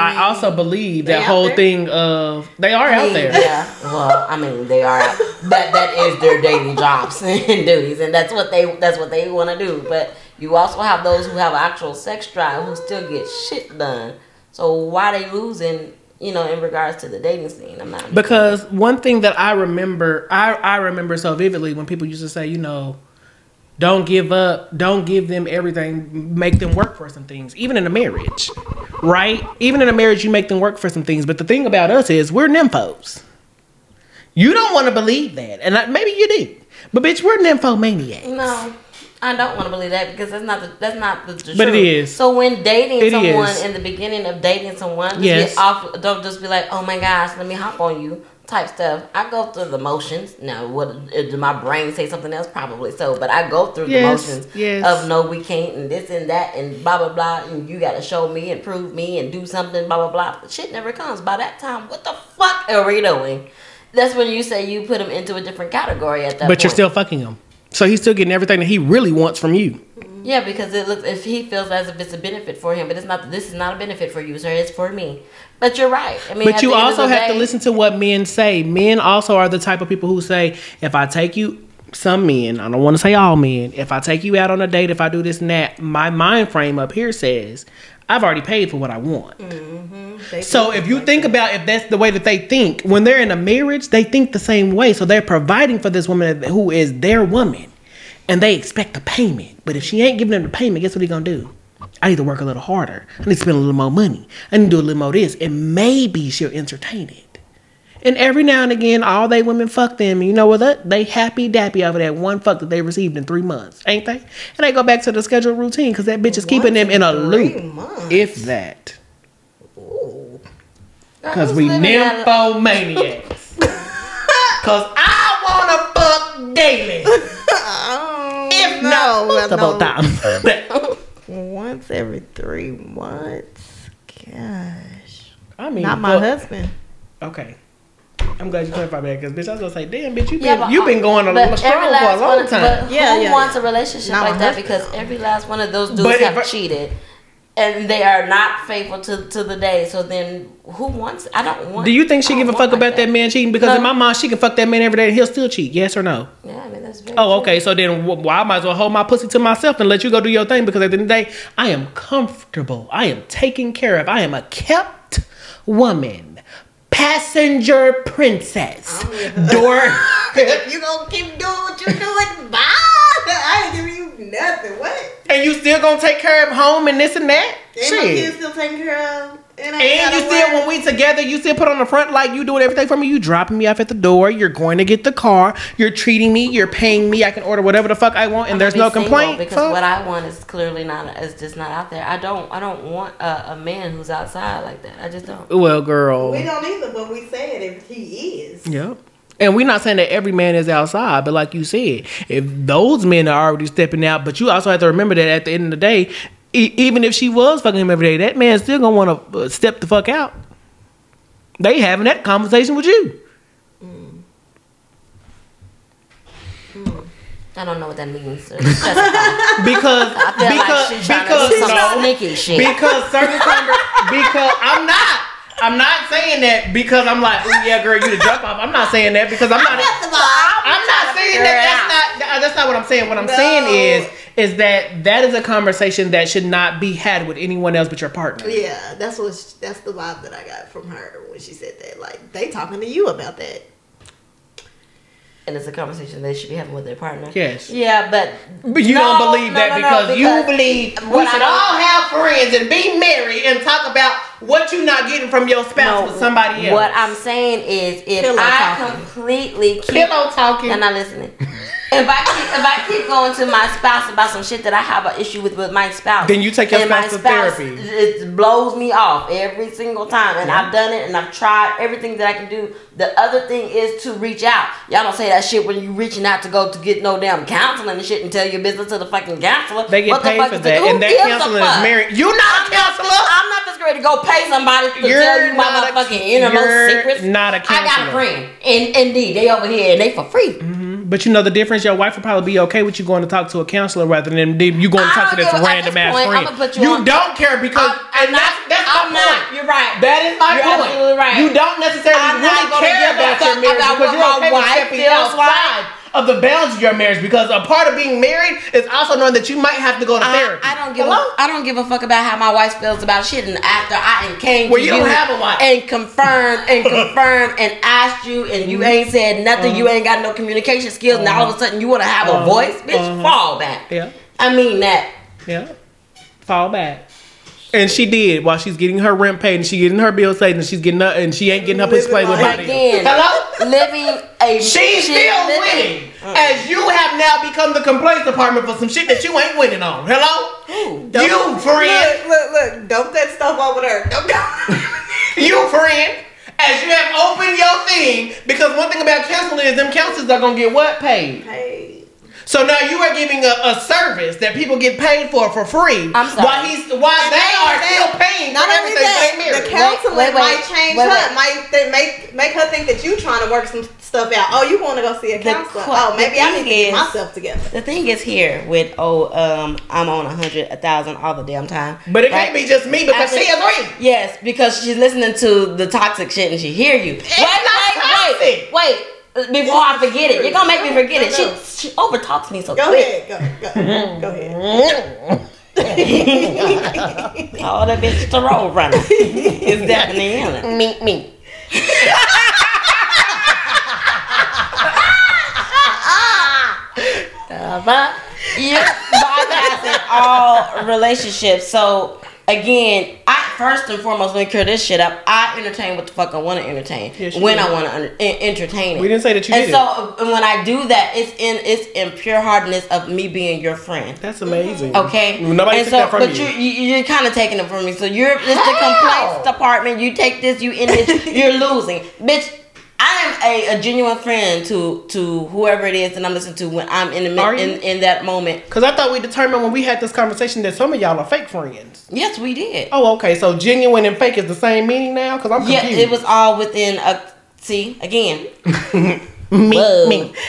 I also believe that whole there? thing of they are I out there. Yeah. Well, I mean, they are. That that is their daily jobs and duties, and that's what they that's what they want to do. But you also have those who have actual sex drive who still get shit done. So why they losing? You know, in regards to the dating scene, I'm not Because one thing that I remember, I, I remember so vividly when people used to say, you know, don't give up, don't give them everything, make them work for some things, even in a marriage, right? Even in a marriage, you make them work for some things. But the thing about us is we're nymphos. You don't want to believe that, and I, maybe you do, but bitch, we're nymphomaniacs. No, I don't want to believe that because that's not the, that's not the, the But it is. So when dating It someone is. in the beginning of dating someone, just Yes. off. Don't just be like, oh my gosh, let me hop on you type stuff. I go through the motions. Now, what uh, did my brain say something else? Probably so, but I go through Yes, the motions yes. of no, we can't, and this and that, and blah blah blah, and you got to show me and prove me and do something, blah blah blah. But shit never comes. By that time, what the fuck are we doing? That's when you say you put him into a different category at that. But you're still fucking him. So he's still getting everything that he really wants from you. Yeah, because it looks if he feels as if it's a benefit for him, but it's not. This is not a benefit for you, sir. It's for me. But you're right. I mean, But you the end of also have to listen to what men say. Men also are the type of people who say, if I take you, some men, I don't want to say all men, if I take you out on a date, if I do this and that, my mind frame up here says, I've already paid for what I want. Mm-hmm. They So if you like think about if that's the way that they think, when they're in a marriage, they think the same way. So they're providing for this woman who is their woman. And they expect the payment. But if she ain't giving them the payment, guess what he gonna do? I need to work a little harder. I need to spend a little more money. I need to do a little more this. And maybe she'll entertain it. And every now and again, all they women fuck them. And you know what? That they happy dappy over that one fuck that they received in three months, ain't they? And they go back to the scheduled routine because that bitch is keeping them in a three loop. months. If that. Ooh. Cause we nymphomaniacs. Cause I wanna fuck daily. Oh. If no, not multiple um, Once every three months. Gosh. I mean, Not my but- husband. Okay. I'm glad you clarified that because bitch, I was gonna say, damn, bitch, you been Yeah, but, you been going a but little strong for a long one, time. But Yeah, who yeah, wants yeah. a relationship Not like that? husband. Because every last one of those dudes But have I- cheated, and they are not faithful to, to the day. So then, who wants? I don't want. Do you think she give a fuck want about like that man cheating? Because No. in my mind, she can fuck that man every day and he'll still cheat. Yes or no? Yeah, I mean that's very. Oh, true. okay. So then, wh- why I might as well hold my pussy to myself and let you go do your thing? Because at the end of the day, I am comfortable. I am taken care of. I am a kept woman, passenger princess, door. if you gonna keep doing what you're doing, bye. I ain't giving you nothing. What? and you still gonna take care of home and this and that? And my kids still taken care of. And, you gotta still, when we together, you still put on the front like you doing everything for me. You dropping me off at the door. You're going to get the car. You're treating me. You're paying me. I can order whatever the fuck I want, and I'm there's no be single complaint. because Fuck. what I want is clearly not is just not out there. I don't I don't want a, a man who's outside like that. I just don't. well, girl. We don't either, but we said if he is. Yep. And we're not saying that every man is outside, but like you said, if those men are already stepping out, but you also have to remember that at the end of the day, e- even if she was fucking him every day, that man's still gonna want to uh, step the fuck out. They having that conversation with you. I don't know what that means. Because because like because to do some no, shit. because certain conver- because I'm not I'm not saying that because I'm like oh yeah girl you the jump off I'm not saying that because I'm not I'm not saying that that's not that's not what I'm saying what I'm No. saying is is that that is a conversation that should not be had with anyone else but your partner Yeah, that's what she- that's the vibe that I got from her when she said that. Like they talking to you about that. and it's a conversation they should be having with their partner. Yes. Yeah, but but you No, don't believe no, that no, no, because, you believe we what I should all have friends and be married and talk about what you're not getting from your spouse no, with somebody else. What I'm saying is, if Pillow I talking. completely keep, Pillow talking. You're not listening. if I keep, if I keep going to my spouse about some shit that I have an issue with with my spouse, Then you take your and my spouse to therapy. It blows me off every single time, and I've done it, and I've tried everything that I can do. The other thing is to reach out. Y'all don't say that shit when you reaching out to go to get no damn counseling and shit and tell your business to the fucking counselor. They get What the paid fuck for that, and that counselor is married. You're not a I'm not counselor. just- I'm not just ready to go pay somebody to You're tell you my not a- motherfucking innermost secrets. Not a counselor. I got a friend, and indeed, they over here and they for free. Mm-hmm. But you know the difference. Your wife will probably be okay with you going to talk to a counselor rather than you going to talk to this random ass friend. I'ma you don't care because I'm and that's that's I'm my not. point. You're right. That is my You're point. absolutely right. You don't necessarily really care about your marriage because you're okay with wife stepping outside of the bounds of your marriage. Because a part of being married is also knowing that you might have to go to I, therapy. I don't give Hello? a I don't give a fuck about how my wife feels about shit. And after I came Well, to you don't have a wife. and confirmed and confirmed and asked you, and Mm-hmm. you ain't said nothing. You ain't got no communication skills. Now all of a sudden you want to have a Uh-huh. voice, bitch. Uh-huh. Fall back. Yeah. I mean that. Yeah. Fall back. And she did while she's getting her rent paid and she getting her bills paid and she's getting her, and she ain't getting her pussy played with Living nobody. Again, Hello? living a She's still living- winning. as you have now become the complaints department for some shit that you ain't winning on. Hello? Don't- You, friend. Look, look, look. Dump that stuff over there. Don't. You, friend. As you have opened your thing, because one thing about counseling is them counselors are gonna get what paid. hey. So now you are giving a, a service that people get paid for for free. I'm sorry. While he's while And they are only still paying Not for only everything that, they the married. counseling Wait, wait, might change wait, her. Might th- make make her think that you trying to work some stuff out. Oh, you want to go see a The counselor? qu- oh, maybe I need to get myself together. The thing is here with oh um I'm on a hundred a thousand all the damn time. But it right? can't be just me because After- she agreed. Yes, because she's listening to the toxic shit and she hear you. wait, not toxic. wait, wait, wait. Before I forget it, you're gonna make me forget it. No, no. She she over talks me so Go quick. ahead. Go. Go. Go ahead. Oh, that bitch is the road runner. it's definitely in Me, me. You're bypassing all relationships. So again, I first and foremost when we clear this shit up, I entertain what the fuck I want to entertain Yes, when did. I want to under- entertain it. We didn't say that you and did so when I do that, it's in it's in pure heartedness of me being your friend. That's amazing. Okay. Nobody and took so, that from but you. you. you are kind of taking it from me. So you're it's the How? complaints department. You take this, you in this, you're losing, bitch. I am a, a genuine friend to to whoever it is that I'm listening to when I'm in the Are mid- you? in, in that moment. Because I thought we determined when we had this conversation that some of y'all are fake friends. Yes, we did. Oh, okay. So genuine and fake is the same meaning now? Because I'm yeah, it was all within a. See again. me, me.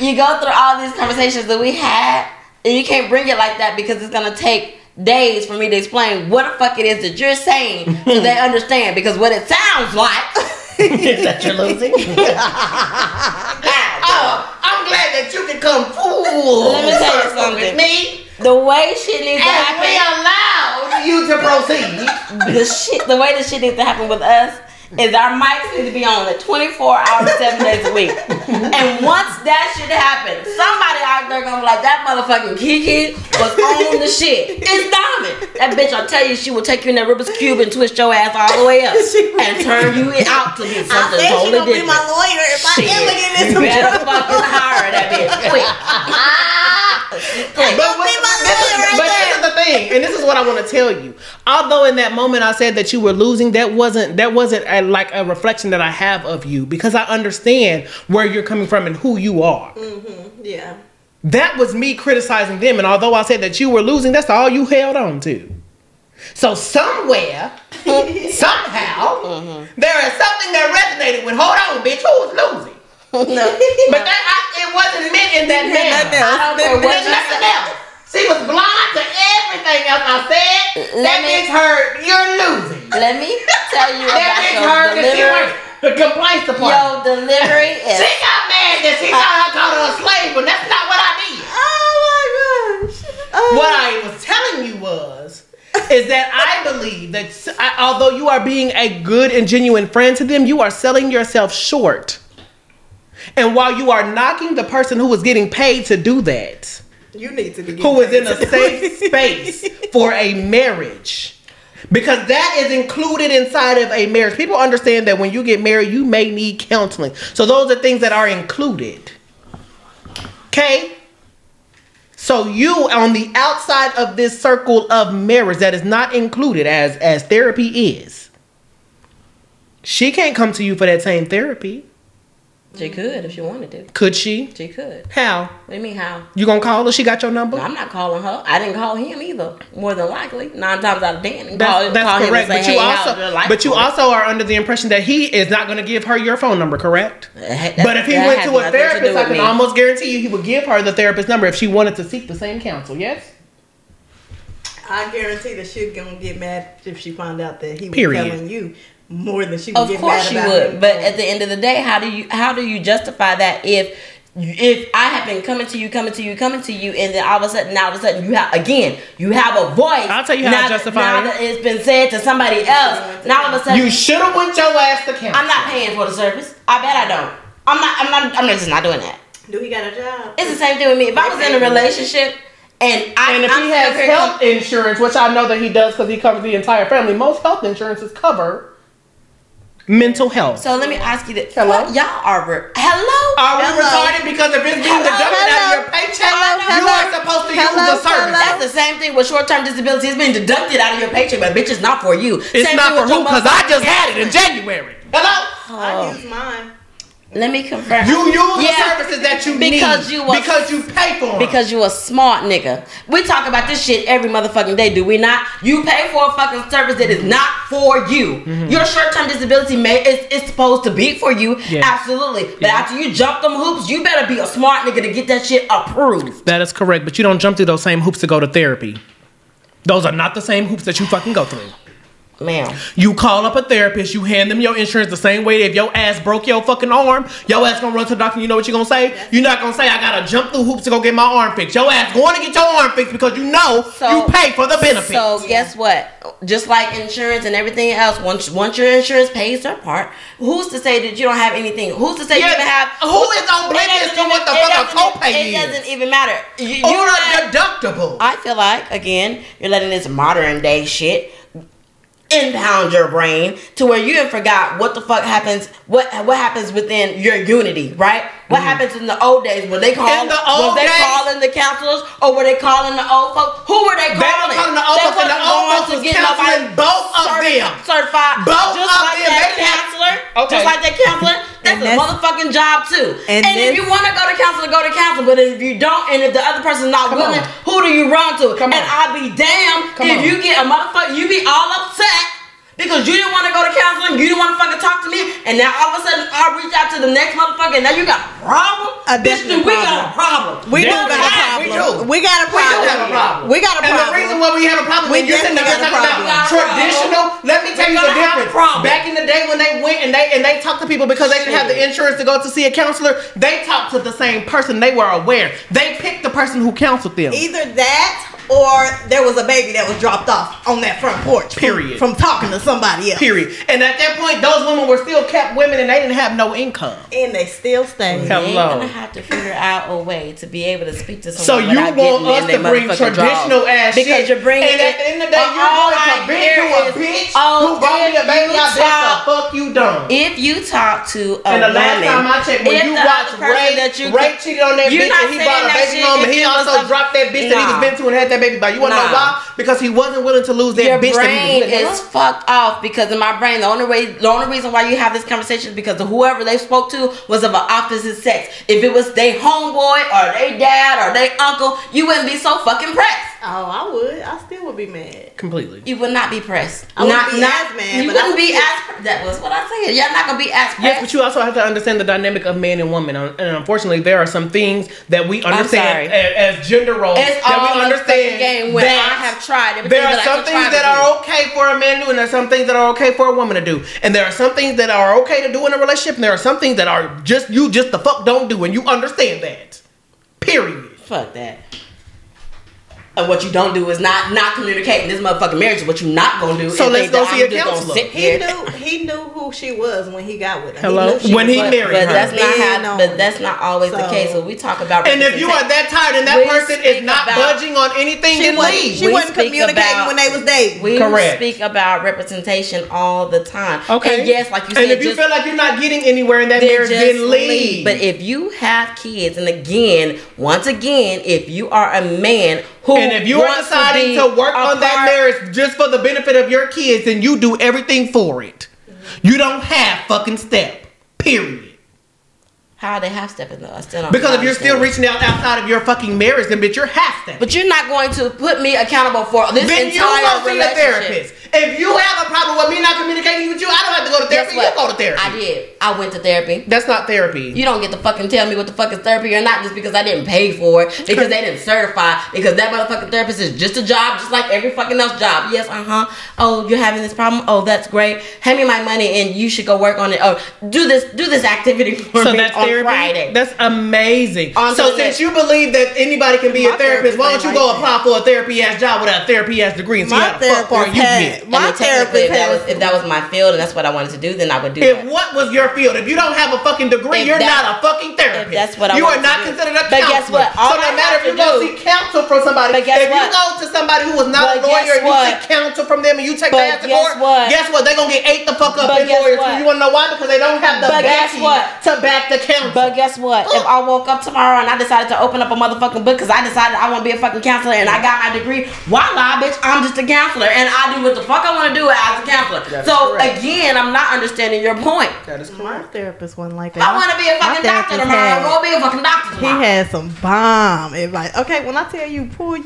you go through all these conversations that we had, and you can't bring it like that because it's gonna take days for me to explain what the fuck it is that you're saying so they understand. Because what it sounds like is that you're losing? oh, I'm glad that you can come fool. Let me tell you something. with me. the way shit needs to And we happen. allowed you to proceed. The shit, the way the shit needs to happen with us is our mics need to be on at 24 hours, seven days a week. And once that shit happens, somebody out there gonna be like, that motherfucking Kiki was on the shit. It's Diamond. That bitch, I'll tell you, she will take you in that Rubik's Cube and twist your ass all the way up and turn you out to be I something said she totally gonna be my lawyer if I ever get You into some better trouble. fucking hire that bitch quick. But, what, this, is, lawyer right but this is the thing, and this is what I want to tell you. Although in that moment I said that you were losing, that wasn't that wasn't a, like a reflection that I have of you because I understand where you're coming from and who you are. Mm-hmm. Yeah. That was me criticizing them, and although I said that you were losing, that's all you held on to. So somewhere, somehow, mm-hmm. there is something that resonated with. Hold on, bitch, who's losing? No. But that I, it wasn't meant in that Nothing manner. else. I don't care what There's nothing else. She was blind to everything else I said. Let that me- bitch heard you're losing. Let me tell you That bitch heard about that she your went delivery. the complaints department. Your delivery is She got mad that she thought I called her a slave, but that's not what I did. Oh my gosh. Oh. What I was telling you was is that I believe that I- although you are being a good and genuine friend to them, you are selling yourself short. And while you are knocking the person who is getting paid to do that, You need to be. who is in a safe space for a marriage. Because that is included inside of a marriage. People understand that when you get married, you may need counseling. So those are things that are included. Okay? So you on the outside of this circle of marriage that is not included as as therapy is. She can't come to you for that same therapy. She mm. could if she wanted to. Could she? She could. How? What do you mean how? You gonna call her? She got your number? I'm not calling her. I didn't call him either. More than likely, nine times out of ten. That's, call, that's call him correct. and But you hey, also, how's your life but you also are under the impression that he is not going to give her your phone number, correct? Uh, that- but if he went to a nothing do therapist, I with can me. almost guarantee you he would give her the therapist number if she wanted to seek the same counsel. Yes. I guarantee that she's gonna get mad if she found out that he was Period. telling you more than she would Of get course mad she about would, him. but at the end of the day, how do you how do you justify that if if I have been coming to you, coming to you, coming to you, and then all of a sudden, now all of a sudden, you have again, you have a voice. I'll tell you how I now, justify now it. that it's been said to somebody else. Now all of a sudden, You should have went your ass to counsel. I'm not paying for the service. I bet I don't. I'm not. I'm not. I'm just not doing that. Do he got a job? It's the same thing with me. If I was in a relationship and I And if I'm he has health insurance, which I know that he does because he covers the entire family, most health insurances cover mental health. So let me ask you this. Hello? What? Y'all are re- hello. Are we Hello. retarded because if it's being Hello, deducted out of your paycheck, oh, Hello, you are supposed to Hello, use the service. hello. That's the same thing with short-term disability. It's being deducted out of your paycheck, but bitch, it's not for you. It's Same not for with who because I just had it in January. Hello? Oh. I use mine. Let me confirm. You use Yeah. the services that you Because need you was- because you pay for them. Because you a smart nigga. We talk about this shit every motherfucking day, do we not? You pay for a fucking service that is not for you. Mm-hmm. Your short-term disability may is, is supposed to be for you. Yeah. Absolutely. But after you jump them hoops, you better be a smart nigga to get that shit approved. that is correct, but you don't jump through those same hoops to go to therapy. Those are not the same hoops that you fucking go through. Ma'am. You call up a therapist, you hand them your insurance the same way. If your ass broke your fucking arm, your ass gonna run to the doctor. You know what you're gonna say? You're not gonna say I gotta jump through hoops to go get my arm fixed. Your ass going to get your arm fixed because you know you pay for the benefits. So guess what? Just like insurance and everything else, once once your insurance pays their part, who's to say that you don't have anything? Who's to say you Yeah, even have? who is oblivious It to what the fuck a copay It is? doesn't even matter. You, you or a deductible. I feel like again, you're letting this modern day shit impound your brain to where you have forgot what the fuck happens what what happens within your unity, right? What happens in the old days when they call Mm-hmm. In the old was they days- calling the counselors or were they calling the old folks? Who were they They were calling? calling the old They folks, and the old folks to was get counseling both of certi- them. Certified. Both just of like them. that They had- counselor. Okay. Just like that counselor. That's And a motherfucking job too. and And, if you want to go to counselor, go to counselor. But if you don't, and if the other person's not willing, on. who do you run to? Come and on. I'll be damned Come if on. you get a motherfucker, you be all upset. Because you didn't want to go to counseling, you didn't want to fucking talk to me, and now all of a sudden I reach out to the next motherfucker, and now you got a problem. A Bitch, then we problem. got a problem. We do Yeah, got a we problem. do. We got a problem. We problem. do have a problem. We got a problem. And problem. the reason why we have a problem We is you're sitting there talking got a about problem. traditional. Let me tell you the a difference. problem. Back in the day when they went and they and they talked to people because they didn't have the insurance to go to see a counselor, they talked to the same person. They were aware. They picked the person who counseled them. Either that or there was a baby that was dropped off on that front porch. Period. From, talking to somebody else. Period. And at that point, those women were still kept women and they didn't have no income. And they still stay. Hello. They're gonna have to figure out a way to be able to speak to So you want us to bring traditional drawers. ass because shit. you're bringing and at the end of the day, you're going to bitch to a bitch oh, who brought me a baby you talk- there. The fuck you done. If you talk to a And the last woman, time I checked, when you the watched Ray, that you Ray cheated on that bitch and he brought a baby home and he also dropped that bitch that he was been to and had that baby by. You wanna know why? Because he wasn't willing to lose that your bitch brain that he was is fucked off because in my brain the only way the only reason why you have this conversation is because whoever they spoke to was of an opposite sex. If it was they homeboy or they dad or they uncle, you wouldn't be so fucking pressed. Oh, I would. I still would be mad. Completely. You would not be pressed. I wouldn't not, be not, as mad, You but I wouldn't would be still- as. That was what I said. You're not gonna be as pressed. Yes, but you also have to understand the dynamic of man and woman, uh, and unfortunately, there are some things that we understand as, as gender roles It's that all we a understand. fucking game when that I have tried everything There are some could things that are okay for a man to do, and there are some things that are okay for a woman to do, and there are some things that are okay to do in a relationship, and there are some things that are just you just the fuck don't do, and you understand that. Period. Fuck that. And what you don't do is not not communicate in this motherfucking marriage. What you not gonna do? So is let's go see I'm a gonna counselor. sit He knew he knew who she was when he got with her. Hello? He knew When he was- married but her. that's not how. But that's not always the case. When we talk about And if you are that tired and that person is not about- budging on anything, She then wasn't, leave. she We wasn't speak communicating about- when they was dating. we Correct. speak about representation all the time. Okay. And yes, like you said, and if you just, feel like you're not getting anywhere in that then marriage, just then leave. But if you have kids, and again, once again, if you are a man who and if you are deciding be to, work on that marriage just for the benefit of your kids, then you do everything for it. You don't have fucking step. Period. How they half stepping though, I still don't. Because if you're still reaching out outside of your fucking marriage, then bitch, you're half step. But you're not going to put me accountable for this then you entire go see a relationship. therapist. If you have a problem with me not communicating with you, I don't have to go to therapy. You go to therapy. I did. I went to therapy. That's not therapy. You don't get to fucking tell me what the fuck is therapy or not just because I didn't pay for it, because they didn't certify, because that motherfucking therapist is just a job, just like every fucking else job. Yes, uh huh. Oh, you're having this problem. Oh, that's great. Hand me my money and you should go work on it. Oh, do this, do this activity for So me that's on therapy. Friday. That's amazing. On to so since you believe that anybody can be a therapist, why don't you go apply for a therapy ass job with a therapy ass degree and see My how the fuck far therapist you had- get? I My mean, technically, if that therapist was if that was my field and that's what I wanted to do, then I would do If that. what was your field? If you don't have a fucking degree, If you're that- not a fucking therapist. if that's what I you are wanted to not do. considered a But counselor. guess what? All so no I matter if you go do- seek counsel from somebody, But guess if you go to somebody who is not But a lawyer and you what? seek counsel from them and you take But their ass to guess court, what? guess what? They're gonna get ate the fuck up But in lawyers. You wanna know why? Because they don't have the But backing to back the counsel. But guess what? If I woke up tomorrow and I decided to open up a motherfucking book because I decided I want to be a fucking counselor and I got my degree, voila, bitch, I'm just a counselor and I do what the fuck I want to do as a counselor. That is so again, I'm not understanding your point. that is My therapist wasn't like that. I want to be a fucking doctor therapist tomorrow. had- Go be a fucking doctor tomorrow. He tomorrow. had some bomb advice. Okay, when I tell you pull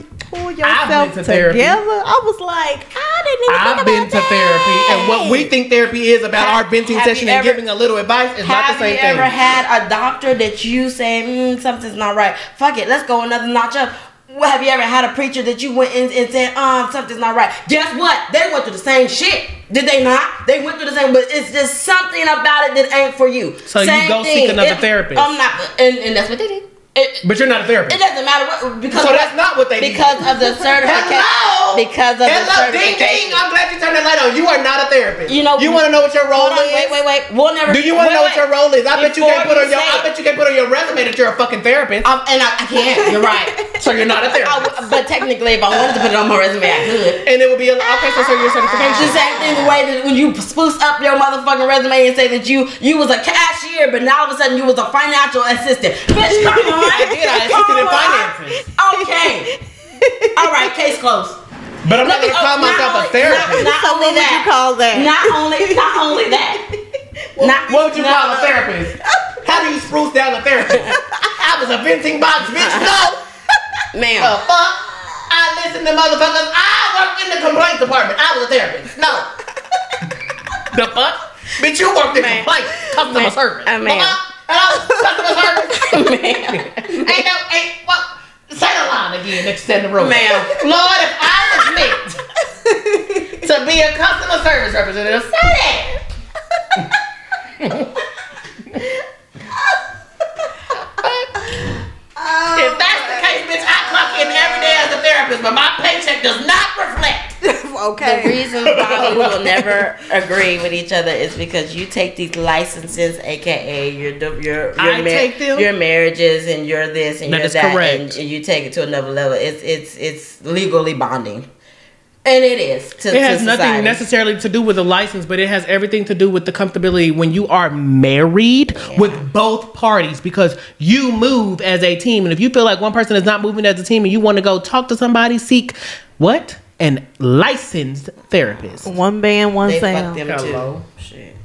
pull yourself to therapy. together, I was like, I didn't even think I've about been to that. therapy, and what we think therapy is about Have- our venting session you and giving a little advice is not the same thing. Have you ever had a doctor that you say mm, something's not right? Fuck it, let's go another notch up. Well, have you ever had a preacher that you went in and said, um, something's not right? Guess what? They went through the same shit. Did they not? They went through the same, but it's just something about it that ain't for you. So you Same go seek another therapist. I'm not, and, and that's what they did. It, but you're not a therapist. it doesn't matter what because So that's not what they because of the certification. Hello. Because of the Hello, ding certification. ding. I'm glad you turned that light on. You are not a therapist. You know- You want to know what your role on, is? wait, wait, wait. We'll never. Do you want to wait, know what your role is? I bet you can't put on your. I bet you can't put on your resume that you're a fucking therapist. Um, and I, I can't. You're right. so you're not a therapist. w- but technically, if I wanted to put it on my resume, I could. and it would be a, okay. So, so your The certification. same thing the way that when you spruce up your motherfucking resume and say that you you was a cashier, but now all of a sudden you was a financial assistant. Bitch, come on. I did. I assisted in finances. Okay. All right, case closed. But I'm not gonna call oh, myself a therapist. Not, not So only that. you call that? Not only, not only that. not, what would you no, call a therapist? How do you spruce down a therapist? I was a venting box, bitch. No. Ma'am. The fuck? I listen to motherfuckers. I work in the complaint department. I was a therapist. No. the fuck? Bitch, you worked in Man. complaint customer Man. service. Uh, ma'am. Hello, customer service. Ma'am. ain't no, ain't what? Say the line again next in the room. Ma'am. Lord, if I was meant to be a customer service representative, say that. If that's the case, bitch, I clock in every day as a therapist, but my paycheck does not reflect. okay. The reason why we will never agree with each other is because you take these licenses, aka your your your, I take them. your marriages and your this and That your is that, correct. and, and you take it to another level. It's it's it's legally bonding, and it is. To, It has to nothing society. necessarily to do with the license, but it has everything to do with the comfortability when you are married with both parties because you move as a team. And if you feel like one person is not moving as a team and you want to go talk to somebody, seek what? An licensed therapist. One band, one They fuck sound. them Hello. too. Shit.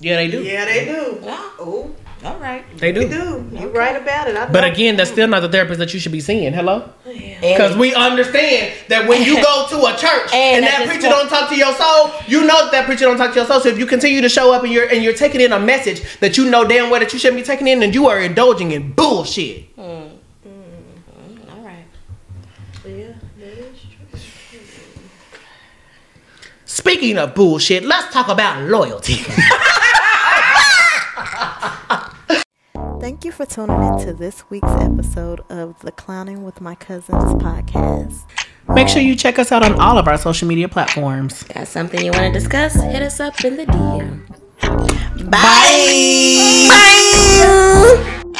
Yeah, they do. Yeah, they do. Oh, all right. They They do. do. You right about it. I But again, that's still not the therapist that you should be seeing. Hello? And Because we understand that when you go to a church and, And that preacher point- don't talk to your soul, you know that, that preacher don't talk to your soul. So if you continue to show up and you're and you're taking in a message that you know damn well that you shouldn't be taking in, and you are indulging in bullshit. all Speaking of bullshit, let's talk about loyalty. Thank you for tuning in to this week's episode of the Clowning with My Cousins podcast. Make sure you check us out on all of our social media platforms. Got something you want to discuss? Hit us up in the DM. Bye. Bye. Bye.